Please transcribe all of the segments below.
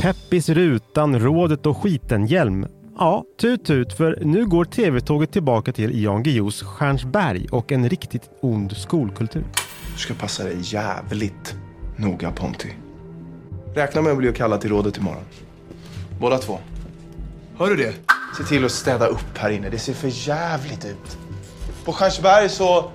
Peppis Rutan, Rådet och Skitenhjälm. Ja, tut tut, för nu går tv-tåget tillbaka till Jan Guillous Stjärnsberg och en riktigt ond skolkultur. Du ska passa dig jävligt noga Ponty. Räkna med att bli kallad till rådet imorgon. Båda två. Hör du det? Se till att städa upp här inne. Det ser för jävligt ut. På Stjärnsberg så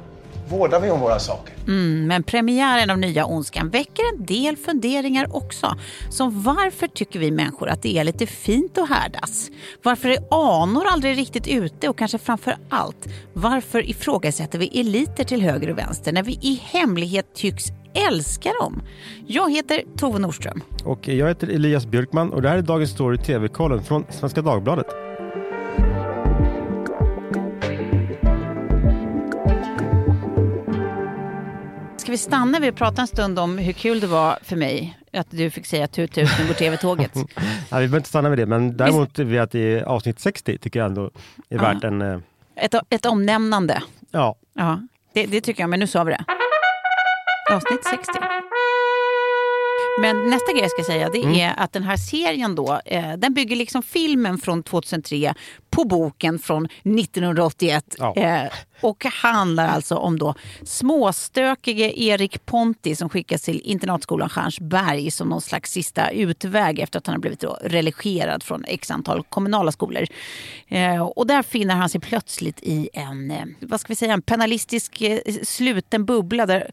vårdar vi om våra saker. Mm, men premiären av Nya Ondskan väcker en del funderingar också. Som varför tycker vi människor att det är lite fint att härdas? Varför är anor aldrig riktigt ute? Och kanske framför allt, varför ifrågasätter vi eliter till höger och vänster när vi i hemlighet tycks älska dem? Jag heter Tove Nordström. Och jag heter Elias Björkman och det här är Dagens Story TV-kollen från Svenska Dagbladet. Vi stanna vid att prata en stund om hur kul det var för mig att du fick säga tut tut, nu går tv-tåget. Nej, vi behöver inte stanna vid det, men däremot vid att i avsnitt 60 tycker jag ändå är värt en... eh, Ett, ett omnämnande. Ja, Ja, det, det tycker jag, men nu sa vi det. Avsnitt 60. Men nästa grej jag ska säga det Mm. är att den här serien då, eh, den bygger liksom filmen från 2003 på boken från 1981. Ja. Eh, och handlar alltså om då småstökige Erik Ponti som skickas till internatskolan Stjärnsberg som någon slags sista utväg efter att han har blivit då relegerad från x antal kommunala skolor. Eh, och där finner han sig plötsligt i en, eh, vad ska vi säga, en penalistisk eh, sluten bubbla där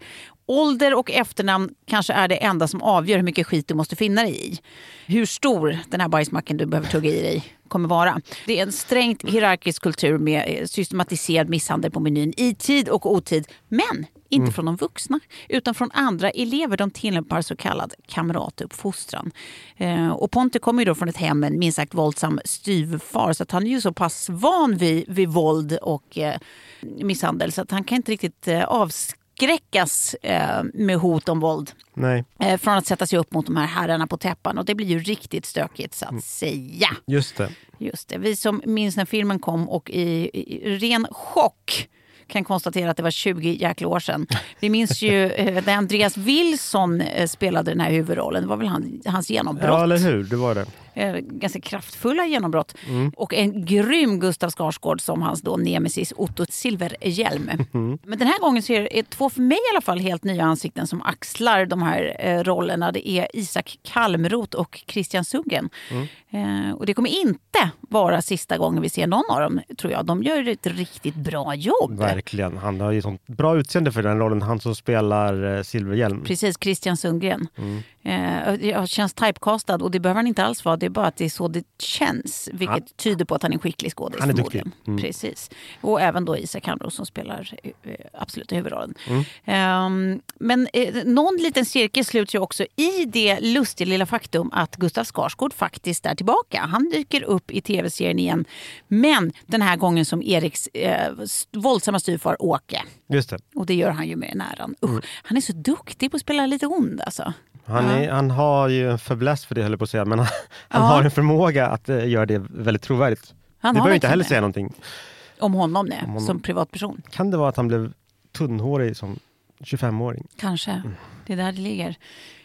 ålder och efternamn kanske är det enda som avgör hur mycket skit du måste finna dig i. Hur stor den här bajsmacken du behöver tugga i dig kommer vara. Det är en strängt hierarkisk kultur med eh, systematiserad misshandel på menyn i tid och otid. Men inte från de vuxna, utan från andra elever. De tillämpar så kallad kamratuppfostran. Eh, och Ponte kommer ju då från ett hem med en minst sagt våldsam styvfar så att han är ju så pass van vid, vid våld och eh, misshandel så att han kan inte riktigt eh, avskräckas eh, med hot om våld nej, eh, från att sätta sig upp mot de här herrarna på täppan. Och det blir ju riktigt stökigt så att säga. just det. Just det. Vi som minns när filmen kom och i, i ren chock kan konstatera att det var 20 jäkla år sedan. Vi minns ju eh, när Andreas Wilson eh, spelade den här huvudrollen. Det var väl han, hans genombrott. Ja, eller hur? Det var det. Eh, ganska kraftfulla genombrott. Och en grym Gustav Skarsgård som hans då nemesis Otto Silverhjelm. Men den här gången så är det två, för mig i alla fall, helt nya ansikten som axlar de här eh, rollerna. Det är Isak Kalmroth och Christian Sundgren. Eh, och det kommer inte vara sista gången vi ser någon av dem, tror jag. De gör ett riktigt bra jobb. Verkligen. Han har ju sånt bra utseende för den rollen. Han som spelar eh, Silverhjälm. Precis, Christian Sundgren. Eh, jag känns typecastad och det behöver han inte alls vara. Det är bara att det är så det känns. Vilket Han- tyder på att han är en skicklig skådis. Han är duktig. Mm. Precis. Och även då Isak Hamros som spelar eh, absolut huvudrollen. Mm. Ehm, men eh, någon liten cirkel sluts ju också i det lustiga lilla faktum att Gustav Skarsgård faktiskt är tillbaka. Han dyker upp i tv-serien igen. Men den här gången som Eriks eh, våldsamma styvfar Åke. Just det. Och det gör han ju med den äran. Usch, Han är så duktig på att spela lite ond alltså. Han, är, han har ju en fäbless för det, höll jag på att säga, men han, han Ja. har en förmåga att eh, göra det väldigt trovärdigt. Han Vi behöver inte heller säga någonting. Om honom, nej, honom. som privatperson. Kan det vara att han blev tunnhårig som 25-åring? Kanske. Mm. Det är där det ligger.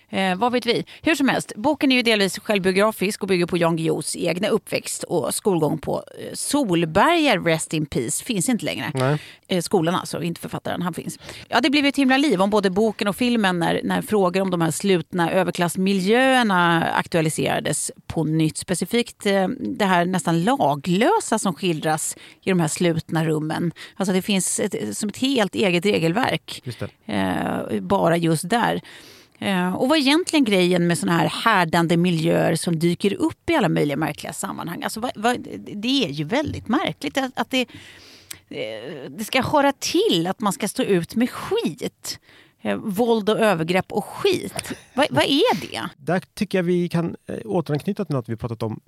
Eh, vad vet vi? Hur som helst, boken är ju delvis självbiografisk och bygger på Jan Guillous egna uppväxt och skolgång på eh, Solberga, Rest in Peace, finns inte längre. Nej. Eh, skolan alltså, inte författaren, han finns. Ja, det blev ett himla liv om både boken och filmen när, när frågor om de här slutna överklassmiljöerna aktualiserades på nytt. Specifikt eh, det här nästan laglösa som skildras i de här slutna rummen. Alltså det finns ett, som ett helt eget regelverk Just eh, bara just där. Eh, och vad är egentligen grejen med såna här härdande miljöer som dyker upp i alla möjliga märkliga sammanhang? Alltså, vad, vad, det är ju väldigt märkligt att, att det, eh, det ska höra till att man ska stå ut med skit. Eh, våld och övergrepp och skit. Vad, vad är det? Där tycker jag vi kan återanknyta till något vi pratat om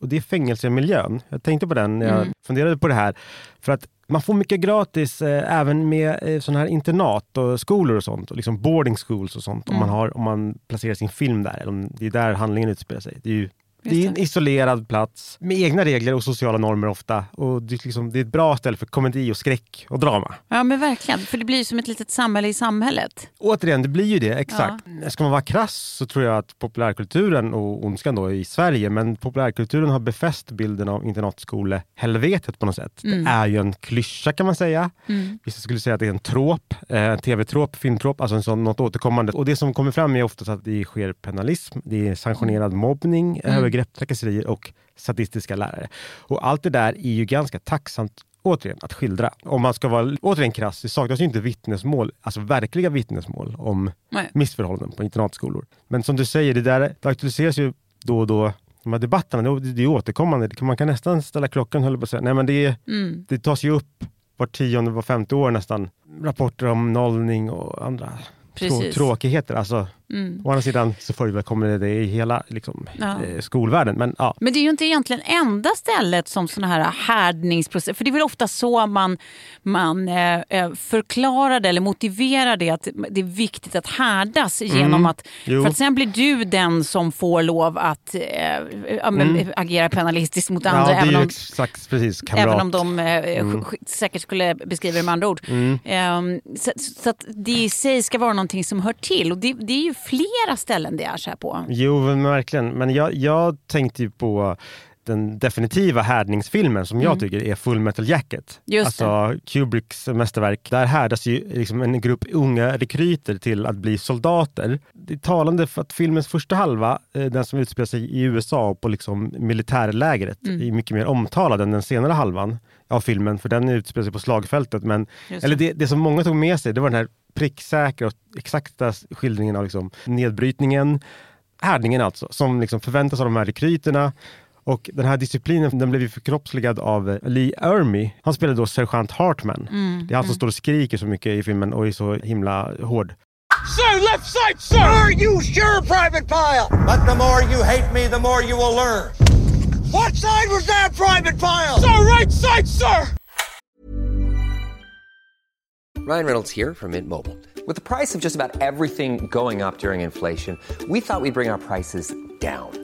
och det är fängelsemiljön. Jag tänkte på den när jag Mm. funderade på det här. För att man får mycket gratis eh, även med eh, sådana här internat och skolor och sånt. Och liksom boarding schools och sånt. Om, Mm. man har, om man placerar sin film där. Eller om det är där handlingen utspelar sig. Det är ju Det är en isolerad plats med egna regler och sociala normer ofta. Och det, är liksom, det är ett bra ställe för komedi och skräck och drama. Ja men verkligen, för det blir ju som ett litet samhälle i samhället. Återigen, det blir ju det. Exakt. Ska man vara krass så tror jag att populärkulturen och ondskan då i Sverige, men populärkulturen har befäst bilden av internatskolehelvetet på något sätt. Mm. Det är ju en klyscha kan man säga. Vissa skulle säga att det är en trop, eh, en tv-trop, filmtrop, alltså en sån, något återkommande. Och det som kommer fram är oftast att det sker penalism, det är sanktionerad mobbning, övergrepp, trakasserier och sadistiska lärare. Och allt det där är ju ganska tacksamt återigen att skildra. Om man ska vara återigen krass, det saknas ju inte vittnesmål, alltså verkliga vittnesmål om Nej. missförhållanden på internatskolor. Men som du säger, det där det aktualiseras ju då och då de här debatterna, det, är återkommande. Man kan nästan ställa klockan, höll på att säga. Nej, men det, är- Mm. det tas ju upp var tionde, var femte år nästan. Rapporter om nollning och andra Precis. tråkigheter. Alltså, Mm. Å andra sidan så förekommer det i hela liksom, Ja. eh, skolvärlden. Men ja, Men det är ju inte egentligen enda stället som såna här härdningsprocesser, för det är väl ofta så man, man eh, eh, förklarar det eller motiverar det att det är viktigt att härdas genom att, Jo. för att sen blir du den som får lov att eh, men, agera penalistiskt mot andra. ja, även om, exakt precis. Även om de eh, sk- säkert skulle beskriva det med andra ord. Ehm, så, så att det i sig ska vara någonting som hör till. Och det, det är ju flera ställen det är så här på. Jo, men verkligen. Men jag, jag tänkte ju på den definitiva härdningsfilmen som jag tycker är Full Metal Jacket. Mm. Just alltså Kubricks mästerverk. Där härdas ju liksom en grupp unga rekryter till att bli soldater. Det är talande för att filmens första halva, eh, den som utspelar sig i USA på liksom militärlägret, Mm. är mycket mer omtalad än den senare halvan av filmen, för den utspelar sig på slagfältet. Men, Just eller det. det, som många tog med sig, det var den här pricksäkra och exakta skildringen av liksom nedbrytningen, härdningen alltså, som liksom förväntas av de här rekryterna. Och den här disciplinen den blev ju förkroppsligad av eh, Lee Ermey. Han spelade då sergeant Hartman. Mm, Det är han som står och skriker så mycket i filmen och är så himla hård. Sir, left side, sir! Are you sure, Private Pile? But the more you hate me, the more you will learn. What side was that, Private Pile? Sir, right side, sir! Ryan Reynolds here from Mint Mobile. With the price of just about everything going up during inflation, we thought we'd bring our prices down.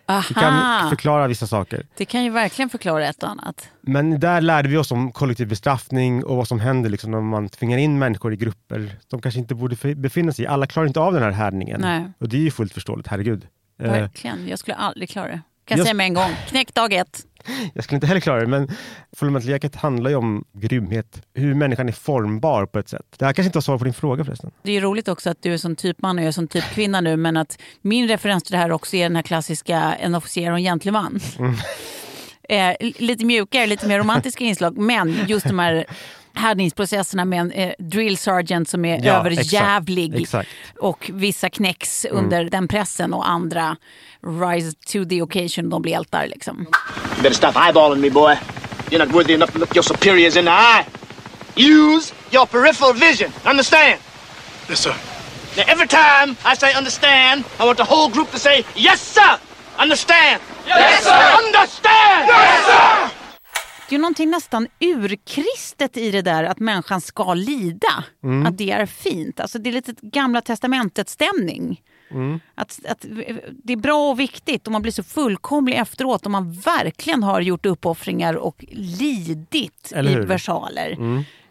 Det kan Aha, förklara vissa saker. det kan ju verkligen förklara ett och annat. Men där lärde vi oss om kollektiv bestraffning och vad som händer liksom när man tvingar in människor i grupper de kanske inte borde befinna sig i. Alla klarar inte av den här härdningen. Nej. Och det är ju fullt förståeligt, herregud. Eh, Verkligen, jag skulle aldrig klara det. Kan Jag- säga med en gång, knäck dag ett. jag skulle inte heller klara det, men Fullmetal handlar ju om grymhet. Hur människan är formbar på ett sätt. Det här kanske inte var svar på din fråga förresten. Det är roligt också att du är som typman och jag är som typkvinna nu men att min referens till det här också är den här klassiska en officer och en gentleman. Eh, lite mjukare, lite mer romantiska inslag men just de här härdningsprocesserna med en eh, drill sergeant som är Ja, överjävlig exakt, exakt. och vissa knäcks under den pressen och andra rise to the occasion, de blir hjältar liksom. You better stop eyeballing me, boy. You're not worthy enough to look your superiors in the eye. Use your peripheral vision. Understand? Yes, sir. Now, every time I say understand, I want the whole group to say, yes, sir! Understand? Yes, sir! Understand! Yes, sir! Det är ju någonting nästan urkristet i det där att människan ska lida. Att det är fint. Alltså det är lite gamla testamentet-stämning. Att, att det är bra och viktigt och man blir så fullkomlig efteråt om man verkligen har gjort uppoffringar och lidit i versaler.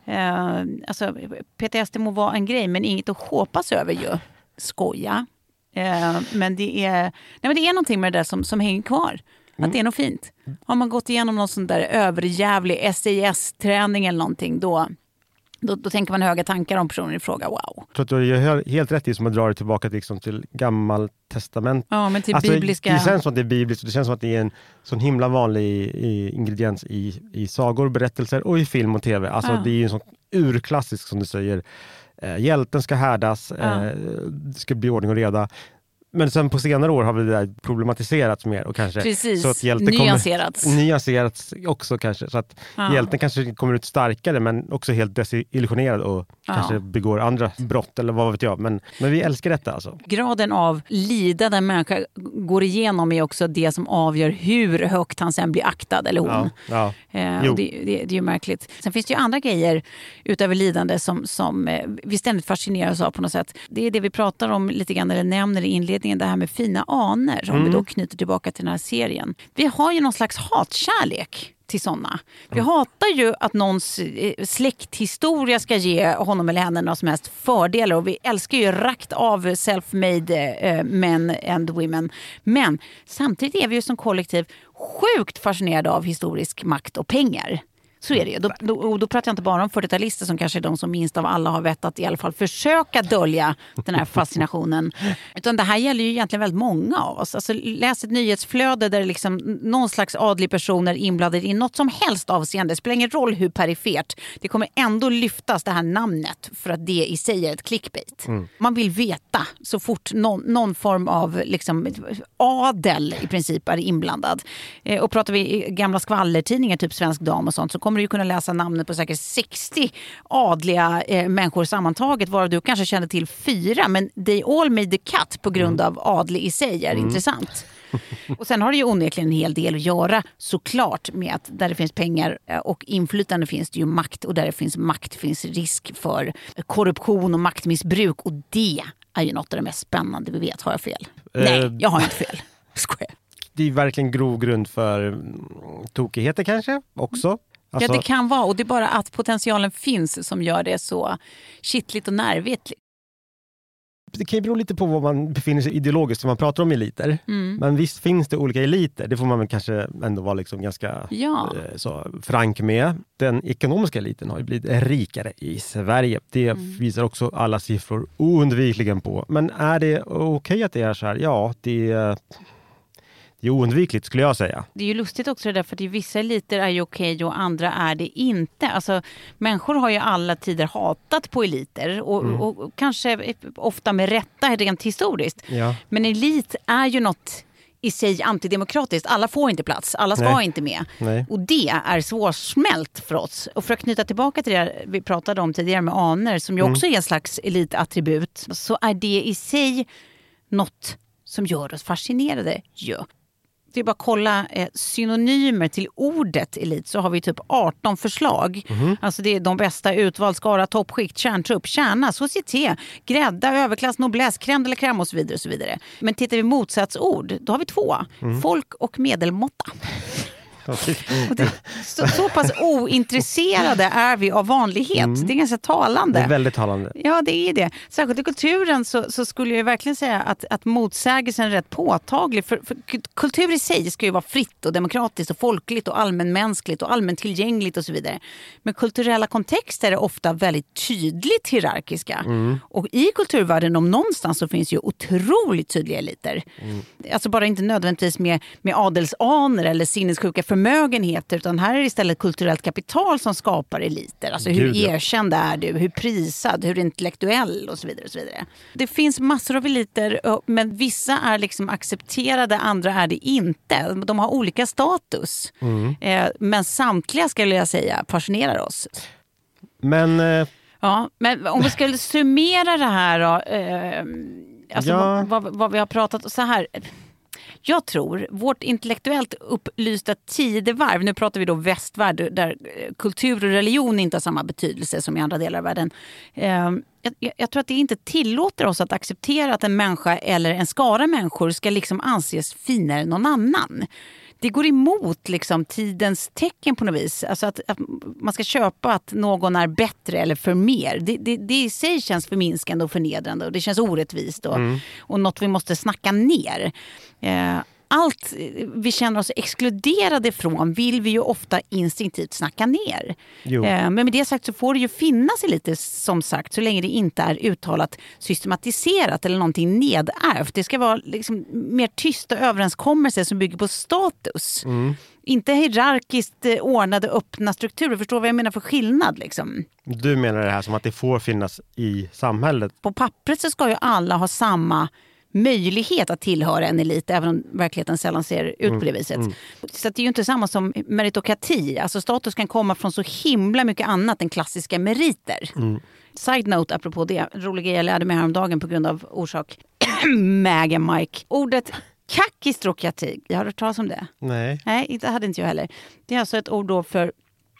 Eh, alltså, PTSD må vara en grej men inget att hoppas över ju. Skoja. Eh, men, det är, nej, men det är någonting med det där som, som hänger kvar. Att det är något fint. Har man gått igenom någon sån där överjävlig SAS-träning eller någonting då, då, då tänker man höga tankar om personen i fråga. Wow. Jag tror att du gör helt rätt i som att dra det tillbaka till, liksom, till gammalt testament. Ja, men till Alltså, bibliska... Det känns som att det är bibliskt och det känns som att det är en sån himla vanlig i, ingrediens i, i sagor, berättelser och i film och tv. Alltså, Ja. Det är en sån urklassisk som du säger. Eh, hjälten ska härdas, Ja. eh, det ska bli ordning och reda. Men sen på senare år har det där problematiserats mer och kanske Precis. så att hjälten Nyanserats. Kommer, nyanserats också kanske. Så att Ja. hjälten kanske kommer ut starkare men också helt desillusionerad och Ja. kanske begår andra brott eller vad vet jag. Men, men vi älskar detta alltså. Graden av lidande en människa går igenom är också det som avgör hur högt han sen blir aktad eller hon. Ja. Eh, det, det, det är ju märkligt. Sen finns det ju andra grejer utöver lidande som, som eh, vi ständigt fascineras av på något sätt. Det är det vi pratar om lite grann, eller nämner i inledningen, det här med fina aner. Om Mm. vi då knyter tillbaka till den här serien. Vi har ju någon slags hatkärlek till såna. Vi hatar ju att någons eh, släkthistoria ska ge honom eller henne några som helst fördelar och vi älskar ju rakt av self-made eh, men and women. Men samtidigt är vi ju som kollektiv sjukt fascinerade av historisk makt och pengar. Så är det ju. Då, då, då pratar jag inte bara om 40-talister som kanske är de som minst av alla har vett att i alla fall försöka dölja den här fascinationen. Utan det här gäller ju egentligen väldigt många av oss. Alltså, läs ett nyhetsflöde där liksom någon slags adlig person är inblandad i något som helst avseende. Det spelar ingen roll hur perifert. Det kommer ändå lyftas det här namnet för att det i sig är ett clickbait. Man vill veta så fort någon, någon form av liksom, adel i princip är inblandad. Eh, och pratar vi gamla skvallertidningar, typ Svensk Dam och sånt, så kommer du kunna läsa namnet på säkert 60 adliga eh, människor sammantaget, varav du kanske känner till fyra. Men they all made the cut på grund av adlig i sig är intressant. Och sen har det ju onekligen en hel del att göra såklart med att där det finns pengar eh, och inflytande finns det ju makt och där det finns makt finns risk för korruption och maktmissbruk och det är ju något av det mest spännande vi vet. Har jag fel? Eh, Nej, jag har inte fel. Skojar. Det är verkligen grogrund för mm, tokigheter kanske också. Alltså, ja, det kan vara. Och det är bara att potentialen finns som gör det så kittligt och nervigt. det kan ju bero lite på var man befinner sig ideologiskt, för man pratar om eliter. Mm. Men visst finns det olika eliter, det får man väl kanske ändå vara liksom ganska Ja. eh, så, frank med. Den ekonomiska eliten har ju blivit rikare i Sverige. Det Mm. visar också alla siffror oundvikligen på. Men är det okej att det är så här? Ja, det, det är oundvikligt skulle jag säga. Det är ju lustigt också det där, för att vissa eliter är ju okej och andra är det inte. Alltså, människor har ju alla tider hatat på eliter och, Mm. och, kanske ofta med rätta rent historiskt. Ja. Men elit är ju något i sig antidemokratiskt. Alla får inte plats, alla ska Nej. inte med. Nej. Och det är svårsmält för oss. Och för att knyta tillbaka till det vi pratade om tidigare med aner, som ju Mm. också är en slags elitattribut, så är det i sig något som gör oss fascinerade. ju. Det är bara att kolla eh, synonymer till ordet elit så har vi typ 18 förslag. Alltså det är de bästa utvald, skara, toppskikt, kärntrupp, kärna, societé, grädda, överklass, noblesse, crème la crème och så vidare. Och så vidare. Men tittar vi motsatsord, då har vi två. Folk och medelmåtta. Det, så, så pass ointresserade är vi av vanlighet. Det är ganska talande. Det är väldigt talande. Ja, det är det. Särskilt i kulturen så, så skulle jag verkligen säga att, att motsägelsen är rätt påtaglig. För, för ku- kultur i sig ska ju vara fritt och demokratiskt och folkligt och allmänmänskligt och allmäntillgängligt och så vidare. Men kulturella kontexter är ofta väldigt tydligt hierarkiska. Och i kulturvärlden om någonstans så finns ju otroligt tydliga eliter. Alltså bara inte nödvändigtvis med, med adelsaner eller sinnessjuka förmögenheter utan här är det istället kulturellt kapital som skapar eliter. Alltså hur Gud, ja. erkänd är du, hur prisad, hur intellektuell och så vidare. Och så vidare. Det finns massor av eliter men vissa är liksom accepterade, andra är det inte. De har olika status. Mm. Eh, men samtliga skulle jag säga fascinerar oss. Men eh, Ja, men om vi skulle summera det här då. Eh, alltså Ja. vad, vad, vad vi har pratat så här. Jag tror vårt intellektuellt upplysta tidevarv, nu pratar vi då västvärld där eh, kultur och religion inte har samma betydelse som i andra delar av världen. Ehm, jag, jag- jag tror att det inte tillåter oss att acceptera att en människa eller en skara människor ska liksom anses finare än någon annan. Det går emot liksom, tidens tecken på något vis. Alltså att, att man ska köpa att någon är bättre eller för mer. Det, det, det i sig känns förminskande och förnedrande och det känns orättvist och, och något vi måste snacka ner. Eh, allt vi känner oss exkluderade från vill vi ju ofta instinktivt snacka ner. Jo. Eh, Men med det sagt så får det ju finnas lite som sagt så länge det inte är uttalat systematiserat eller någonting nedärvt. Det ska vara liksom mer tysta överenskommelser som bygger på status. Inte hierarkiskt eh, ordnade öppna strukturer. Förstår du vad jag menar för skillnad? Liksom? du menar det här som att det får finnas i samhället? På pappret så ska ju alla ha samma möjlighet att tillhöra en elit, även om verkligheten sällan ser ut Mm, på det viset. Så att det är ju inte samma som meritokrati. Alltså status kan komma från så himla mycket annat än klassiska meriter. Side note apropå det, rolig grej jag lärde mig häromdagen på grund av orsak Mäga Mike. Ordet kakistrokrati, jag har hört talas om det? Nej. Nej, det hade inte jag heller. Det är alltså ett ord då för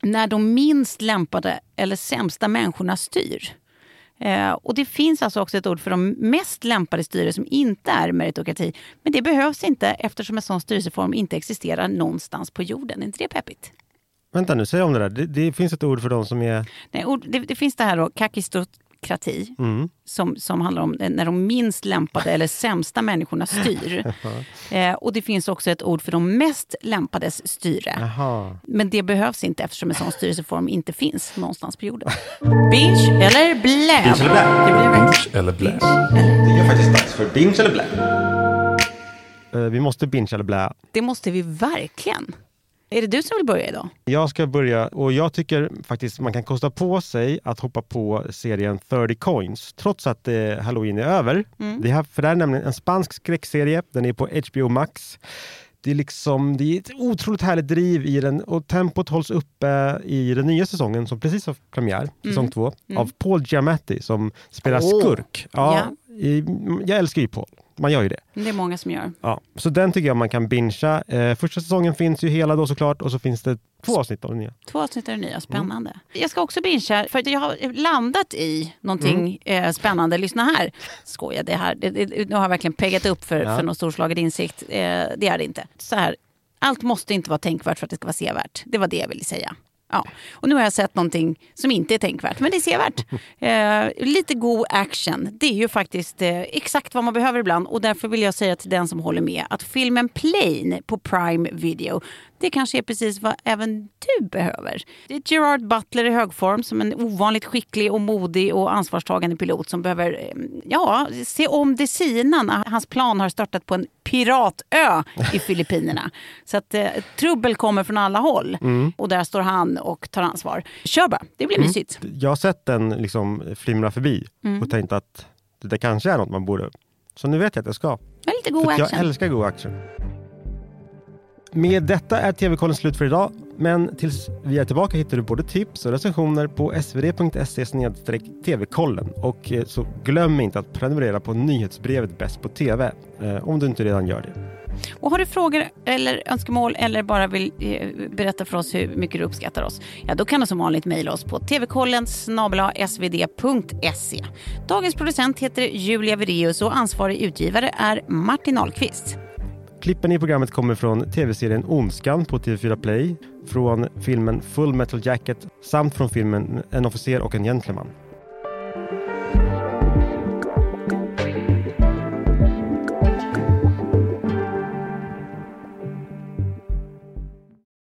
när de minst lämpade eller sämsta människorna styr. Eh, och det finns alltså också ett ord för de mest lämpade styre som inte är meritokrati. Men det behövs inte eftersom en sån styrelseform inte existerar någonstans på jorden. Är inte det peppigt? Vänta nu, säg om det där. Det, det finns ett ord för de som är... Nej, ord, det, det finns det här då, kakistrokrati, Mm. som, som handlar om när de minst lämpade eller sämsta människorna styr. eh, och det finns också ett ord för de mest lämpades styre. Jaha. Men det behövs inte eftersom en sån styrelseform inte finns någonstans på jorden. Binge eller blä? Binge eller blä? Det blir rätt. Eller blä. Det är faktiskt dags för binge eller blä. Eh, Vi måste binge eller blä. Det måste vi verkligen. Är det du som vill börja idag? Jag ska börja och jag tycker faktiskt man kan kosta på sig att hoppa på serien 30 coins trots att eh, halloween är över. Det här, för det här är nämligen en spansk skräckserie. Den är på HBO Max. Det är, liksom, det är ett otroligt härligt driv i den och tempot hålls uppe i den nya säsongen som precis har premiär, säsong två, av Paul Giamatti som spelar Åh. skurk. Ja. I, jag älskar ju Paul, man gör ju det. Det är många som gör. Ja, så den tycker jag man kan bingea. Eh, första säsongen finns ju hela då såklart och så finns det två avsnitt av den nya. Två avsnitt är det nya, spännande. Jag ska också bingea, för att jag har landat i någonting eh, spännande. Lyssna här. Skojar, det här. Det, det, nu har jag verkligen peggat upp för, Ja. för någon storslagen insikt. Eh, det är det inte. Så här, allt måste inte vara tänkvärt för att det ska vara sevärt. Det var det jag ville säga. Ja. Och nu har jag sett någonting som inte är tänkvärt, men det är sevärt. Eh, lite god action, det är ju faktiskt eh, exakt vad man behöver ibland. Och därför vill jag säga till den som håller med att filmen Plane på Prime Video, det kanske är precis vad även du behöver. Det är Gerard Butler i hög form som en ovanligt skicklig och modig och ansvarstagande pilot som behöver eh, ja, se om det sina hans plan har startat på en piratö i Filippinerna. Så att eh, trubbel kommer från alla håll och där står han och tar ansvar. Kör bara, det blir mysigt. Jag har sett den liksom flimra förbi Mm. och tänkt att det kanske är något man borde... Så nu vet jag att jag ska. Ja, lite För god att jag action. älskar god action. Med detta är TV-kollen slut för idag. Men tills vi är tillbaka hittar du både tips och recensioner på svd.se tvkollen. Och eh, så glöm inte att prenumerera på nyhetsbrevet Bäst på TV eh, om du inte redan gör det. Och har du frågor eller önskemål eller bara vill eh, berätta för oss hur mycket du uppskattar oss, ja då kan du som vanligt mejla oss på tvkollen svd.se. Dagens producent heter Julia Vireus och ansvarig utgivare är Martin Ahlqvist. Klippen i programmet kommer från tv-serien Ondskan på TV4 Play, från filmen Full Metal Jacket samt från filmen En officer och en gentleman.